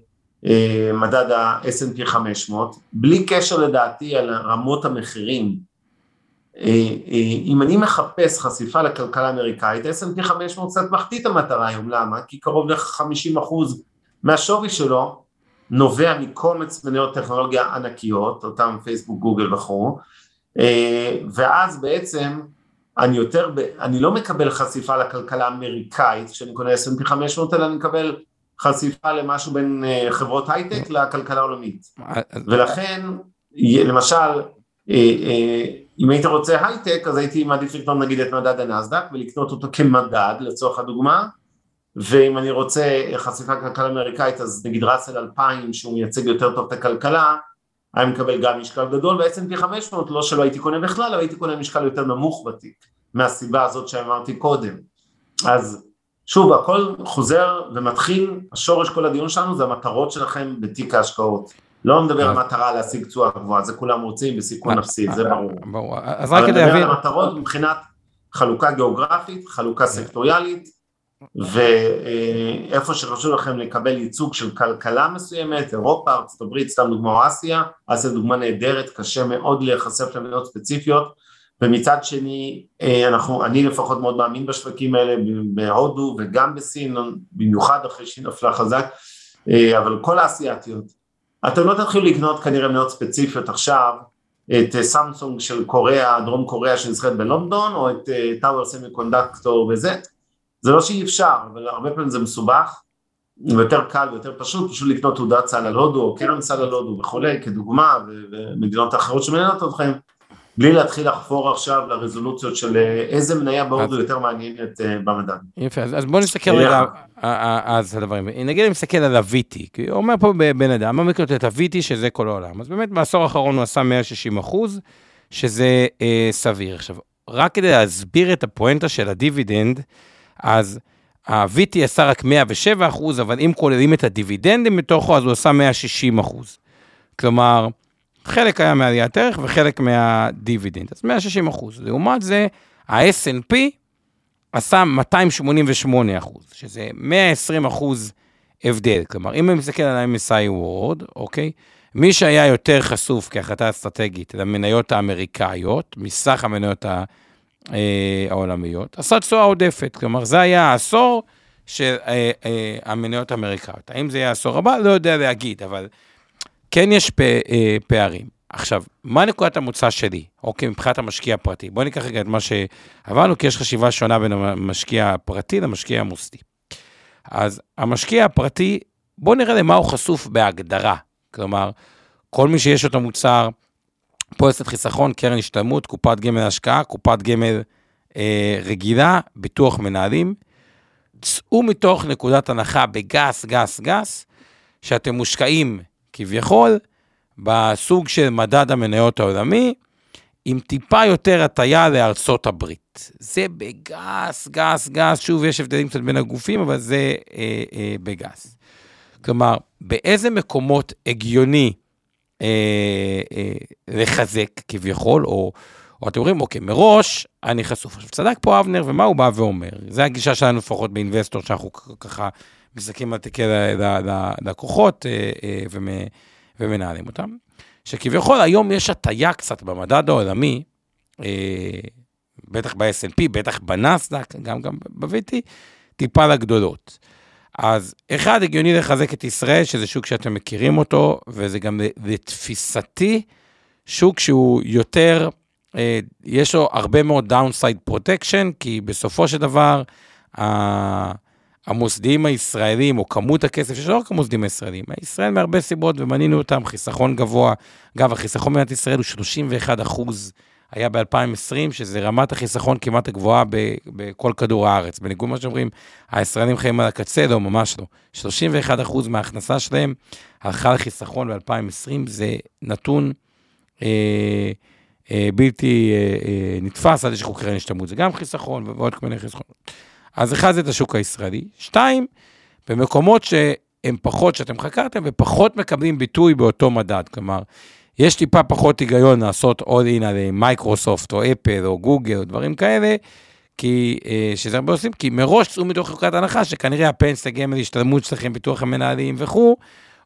אה, מדד ה-S&P 500, בלי קשר לדעתי על רמות המחירים, אה, אם אני מחפש חשיפה לכלכלה האמריקאית, S&P 500 קצת מחטיא את המטרה היום, למה? כי קרוב ל-50 אחוז מהשווי שלו נובע מקומץ מניות טכנולוגיה ענקיות, אותם פייסבוק, גוגל וכו', אה, ואז בעצם אני יותר, ב, אני לא מקבל חשיפה לכלכלה האמריקאית כשאני קונה S&P 500, אלא אני מקבל חשיפה למשהו בין אה, חברות הייטק לכלכלה העולמית. ולכן, למשל, אם היית רוצה הייטק, אז הייתי מעדיף לקנות נגיד את מדד הנסדק ולקנות אותו כמדד לצורך הדוגמה, ואם אני רוצה חשיפה לכלכלה אמריקאית, אז נגיד ראסל 2000 שהוא מייצג יותר טוב את הכלכלה, היה מקבל גם משקל גדול, ב-S&P 500 לא שלא הייתי קונה בכלל, אבל הייתי קונה משקל יותר נמוך בתיק, מהסיבה הזאת שאמרתי קודם. אז שוב, הכל חוזר ומתחיל, השורש כל הדיון שלנו זה המטרות שלכם בתיק ההשקעות. לא מדבר על מטרה להשיג תשואה גבוהה, זה כולם רוצים בסיכון אפסי, זה ברור. ברור, אז רק כדי להבין... אבל מדבר על המטרות מבחינת חלוקה גיאוגרפית, חלוקה סקטוריאלית, ואיפה שחשוב לכם לקבל ייצוג של כלכלה מסוימת, אירופה, ארצות הברית, סתם דוגמה או אסיה, אסיה דוגמה נהדרת, קשה מאוד להיחשף למדינות ספציפיות, ומצד שני, אה, אנחנו, אני לפחות מאוד מאמין בשווקים האלה בהודו וגם בסין, במיוחד אחרי שהיא נפלה חזק, אה, אבל כל האסייתיות. אתם לא תתחילו לקנות כנראה מניות ספציפיות עכשיו, את סמסונג של קוריאה, דרום קוריאה שנזכרת בלונדון, או את טאוור סמי קונדקטור וזה, זה לא שאי אפשר, אבל הרבה פעמים זה מסובך, ויותר קל ויותר פשוט, פשוט לקנות תעודת סל על הודו או קרן סל על הודו וכולי, כדוגמה, ומדינות אחרות שמעניינות אתכם, בלי להתחיל לחפור עכשיו לרזולוציות של אה, איזה מניה בהודו יותר מעניינת אה, במדד. יפה, אז, אז בוא נסתכל רגע אה, אז הדברים. נגיד אני מסתכל על ה-VT, כי הוא אומר פה בן אדם, מה מקלוט את ה-VT שזה כל העולם. אז באמת בעשור האחרון הוא עשה 160 אחוז, שזה אה, סביר. עכשיו, רק כדי להסביר את הפואנטה של הדיבידנד, אז ה-VT עשה רק 107 אחוז, אבל אם כוללים את הדיבידנדים בתוכו, אז הוא עשה 160 אחוז. כלומר, חלק היה מעליית ערך וחלק מהדיבידנד, אז 160 אחוז. לעומת זה, ה snp עשה 288 אחוז, שזה 120 אחוז הבדל. כלומר, אם אני מסתכל על ה-MSI World, אוקיי? מי שהיה יותר חשוף כהחלטה אסטרטגית למניות האמריקאיות, מסך המניות אה, העולמיות, עשה תשואה עודפת. כלומר, זה היה העשור של אה, אה, המניות האמריקאיות. האם זה יהיה העשור הבא? לא יודע להגיד, אבל כן יש פ, אה, פערים. עכשיו, מה נקודת המוצא שלי, אוקיי, מבחינת המשקיע הפרטי? בואו ניקח רגע את מה שעברנו, כי יש חשיבה שונה בין המשקיע הפרטי למשקיע המוסדי. אז המשקיע הפרטי, בואו נראה למה הוא חשוף בהגדרה. כלומר, כל מי שיש אותו מוצר, פוליסת חיסכון, קרן השתלמות, קופת גמל השקעה, קופת גמל אה, רגילה, ביטוח מנהלים, צאו מתוך נקודת הנחה בגס, גס, גס, שאתם מושקעים כביכול, בסוג של מדד המניות העולמי, עם טיפה יותר הטיה לארצות הברית. זה בגס, גס, גס, שוב, יש הבדלים קצת בין הגופים, אבל זה אה, אה, בגס. כלומר, באיזה מקומות הגיוני אה, אה, לחזק כביכול, או, או אתם אומרים, אוקיי, מראש אני חשוף. עכשיו, צדק פה אבנר, ומה הוא בא ואומר? זה הגישה שלנו לפחות באינבסטור, שאנחנו ככה מסתכלים על תיקי לקוחות אה, אה, ומנהלים אותם. שכביכול היום יש הטיה קצת במדד העולמי, אה, בטח ב-S&P, בטח בנסדק, גם, גם ב-VT, טיפה לגדולות. אז אחד, הגיוני לחזק את ישראל, שזה שוק שאתם מכירים אותו, וזה גם לתפיסתי שוק שהוא יותר, יש לו הרבה מאוד downside protection, כי בסופו של דבר, המוסדיים הישראלים, או כמות הכסף, שיש לא רק המוסדיים הישראלים, ישראל מהרבה סיבות, ומנינו אותם, חיסכון גבוה. אגב, החיסכון במדינת ישראל הוא 31 אחוז, היה ב-2020, שזה רמת החיסכון כמעט הגבוהה בכל כדור הארץ. בניגוד למה שאומרים, הישראלים חיים על הקצה, לא, ממש לא. 31 אחוז מההכנסה שלהם הלכה לחיסכון ב-2020, זה נתון אה, אה, בלתי אה, אה, נתפס, עד יש חוקרי השתלמות, זה גם חיסכון ועוד כל מיני חיסכונות. אז אחד זה את השוק הישראלי. שתיים, במקומות שהם פחות, שאתם חקרתם, ופחות מקבלים ביטוי באותו מדד. כלומר, יש טיפה פחות היגיון לעשות עוד אין על מייקרוסופט או אפל או גוגל או דברים כאלה, כי, אה, שזה הרבה עושים, כי מראש צאו מתוך חוקת הנחה שכנראה הפנסיה גמל השתלמות שלכם, ביטוח המנהלים וכו',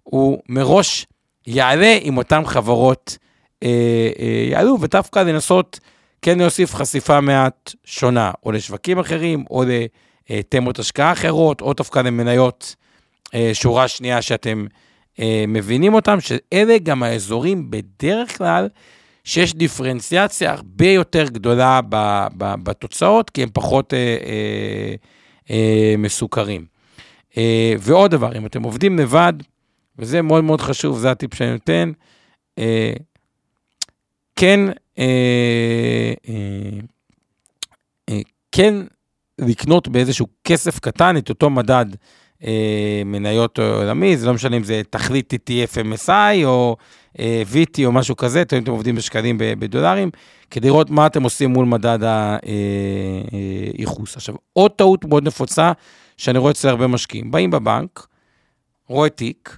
הוא מראש יעלה עם אותן חברות אה, אה, יעלו, ודווקא לנסות כן להוסיף חשיפה מעט שונה, או לשווקים אחרים, או לתמות השקעה אחרות, או דווקא למניות אה, שורה שנייה שאתם אה, מבינים אותם, שאלה גם האזורים בדרך כלל שיש דיפרנציאציה הרבה יותר גדולה בתוצאות, כי הם פחות אה, מסוכרים. ועוד דבר, אם אתם עובדים לבד, וזה מאוד מאוד חשוב, זה הטיפ שאני נותן, כן, אה, אה, אה, כן לקנות באיזשהו כסף קטן את אותו מדד מניות עולמי, זה לא משנה אם זה תכלית TTF MSI או VT או משהו כזה, אתם עובדים בשקלים בדולרים, כדי לראות מה אתם עושים מול מדד הייחוס. עכשיו, עוד טעות מאוד נפוצה, שאני רואה אצל הרבה משקיעים, באים בבנק, רואה תיק,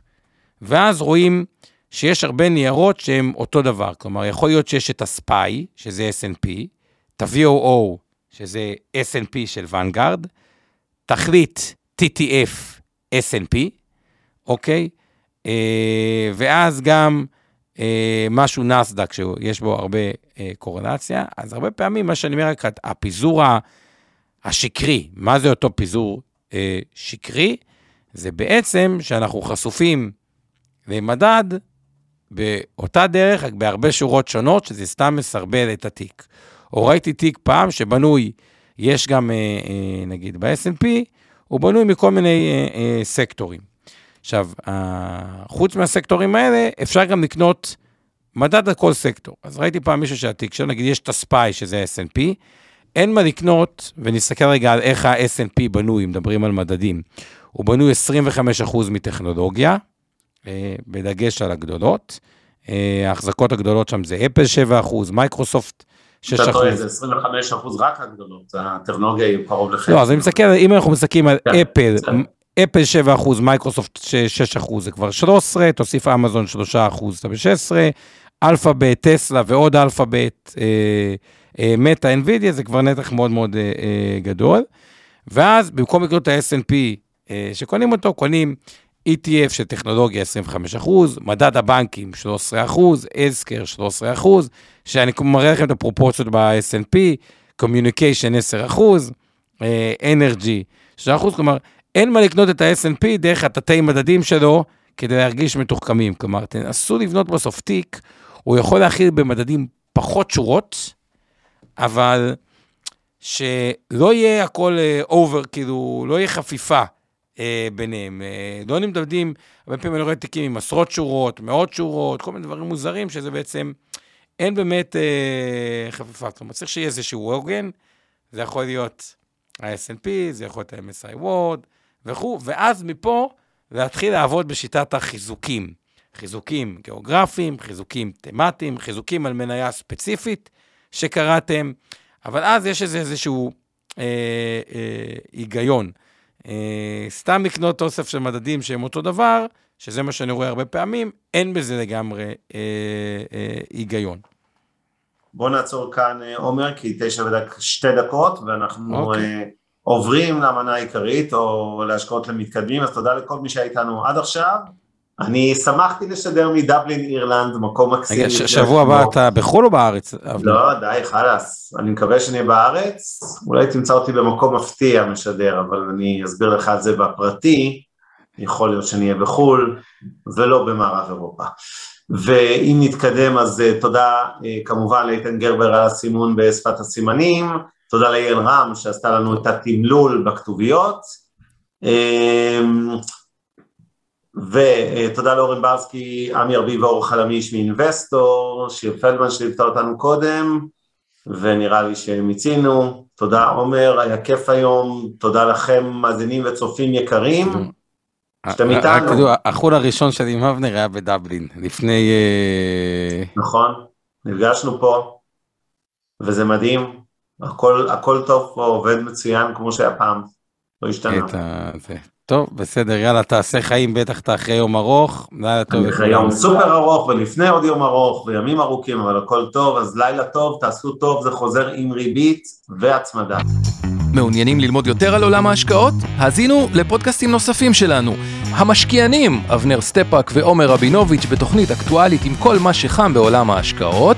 ואז רואים שיש הרבה ניירות שהם אותו דבר. כלומר, יכול להיות שיש את הספאי, שזה S&P, את ה-VOO, שזה S&P של ונגארד, תכלית TTF S&P, אוקיי? אה, ואז גם אה, משהו נסדק שיש בו הרבה אה, קורלציה, אז הרבה פעמים מה שאני אומר, רק הפיזור השקרי, מה זה אותו פיזור אה, שקרי? זה בעצם שאנחנו חשופים למדד באותה דרך, רק בהרבה שורות שונות, שזה סתם מסרבל את התיק. או ראיתי תיק פעם שבנוי, יש גם, אה, אה, נגיד, ב-S&P, הוא בנוי מכל מיני אה, סקטורים. עכשיו, חוץ מהסקטורים האלה, אפשר גם לקנות מדד על כל סקטור. אז ראיתי פעם מישהו שהתיק שלו, נגיד יש את הספאי, שזה S&P, אין מה לקנות, ונסתכל רגע על איך ה-S&P בנוי, מדברים על מדדים. הוא בנוי 25% מטכנולוגיה, בדגש על הגדולות. אה, ההחזקות הגדולות שם זה אפל 7%, מייקרוסופט 6%. אתה טועה, זה 25 אחוז רק הגדולות, הטכנולוגיה היא קרוב לחצי. לא, אז אם אנחנו מסתכלים על כן, אפל, אפל 7 אחוז, מייקרוסופט 6 אחוז, זה כבר 13, תוסיף אמזון 3 אחוז, אתה ב-16, אלפאבית, טסלה ועוד אלפאבית, אה, אה, מטא, אינווידיה, זה כבר נתח מאוד מאוד אה, אה, גדול. ואז במקום לקנות את ה-S&P אה, שקונים אותו, קונים ETF של טכנולוגיה 25 אחוז, מדד הבנקים 13 אחוז, אזקר 13 אחוז, שאני מראה לכם את הפרופורציות ב-S&P, Communication 10 אחוז, אנרג'י 3 אחוז, כלומר, אין מה לקנות את ה-S&P דרך התתי מדדים שלו כדי להרגיש מתוחכמים. כלומר, תנסו לבנות בסוף תיק, הוא יכול להכיל במדדים פחות שורות, אבל שלא יהיה הכל אובר, אה, כאילו, לא יהיה חפיפה. אה, ביניהם. אה, לא נמדדים, הרבה פעמים אני רואה תיקים עם עשרות שורות, מאות שורות, כל מיני דברים מוזרים, שזה בעצם, אין באמת אה, חפיפה. כלומר, צריך שיהיה איזשהו עוגן, זה יכול להיות ה-S&P, זה יכול להיות ה-MSI Word וכו', ואז מפה להתחיל לעבוד בשיטת החיזוקים. חיזוקים גיאוגרפיים, חיזוקים תמטיים, חיזוקים על מניה ספציפית שקראתם, אבל אז יש איזה, איזשהו אה, אה, היגיון. אה, סתם לקנות אוסף של מדדים שהם אותו דבר, שזה מה שאני רואה הרבה פעמים, אין בזה לגמרי אה, אה, היגיון. בוא נעצור כאן, אה, עומר, כי תשע ודק, שתי דקות, ואנחנו okay. אוקיי. אה, עוברים למנה העיקרית, או להשקעות למתקדמים, אז תודה לכל מי שהיה איתנו עד עכשיו. אני שמחתי לשדר מדבלין אירלנד, מקום מקסים. רגע, שבוע הבא אתה בחו"ל או בארץ? לא, די, חלאס. אני מקווה שנהיה בארץ, אולי תמצא אותי במקום מפתיע משדר, אבל אני אסביר לך על זה בפרטי, יכול להיות שנהיה בחו"ל, ולא במערב אירופה. ואם נתקדם אז אה, תודה אה, כמובן לאיתן גרבר על הסימון בשפת הסימנים, תודה ליעל רם שעשתה לנו את התמלול בכתוביות. ותודה לאורן ברסקי, עמי ארביב ואור חלמיש מאינבסטור, שיר פלדמן שליוותה אותנו קודם, ונראה לי שמיצינו. תודה עומר, היה כיף היום, תודה לכם מאזינים וצופים יקרים. שאתם איתנו. החול הראשון שלי עם אבנר היה בדבלין, לפני... אה, נכון, נפגשנו פה, וזה מדהים, הכל, הכל טוב פה, עובד מצוין כמו שהיה פעם, לא השתנה. טוב, בסדר, יאללה, תעשה חיים, בטח אתה אחרי יום ארוך, לילה טוב. אחרי יום סופר ארוך, ולפני עוד יום ארוך, וימים ארוכים, אבל הכל טוב, אז לילה טוב, תעשו טוב, זה חוזר עם ריבית והצמדה. מעוניינים ללמוד יותר על עולם ההשקעות? האזינו לפודקאסטים נוספים שלנו. המשקיענים, אבנר סטפאק ועומר רבינוביץ' בתוכנית אקטואלית עם כל מה שחם בעולם ההשקעות.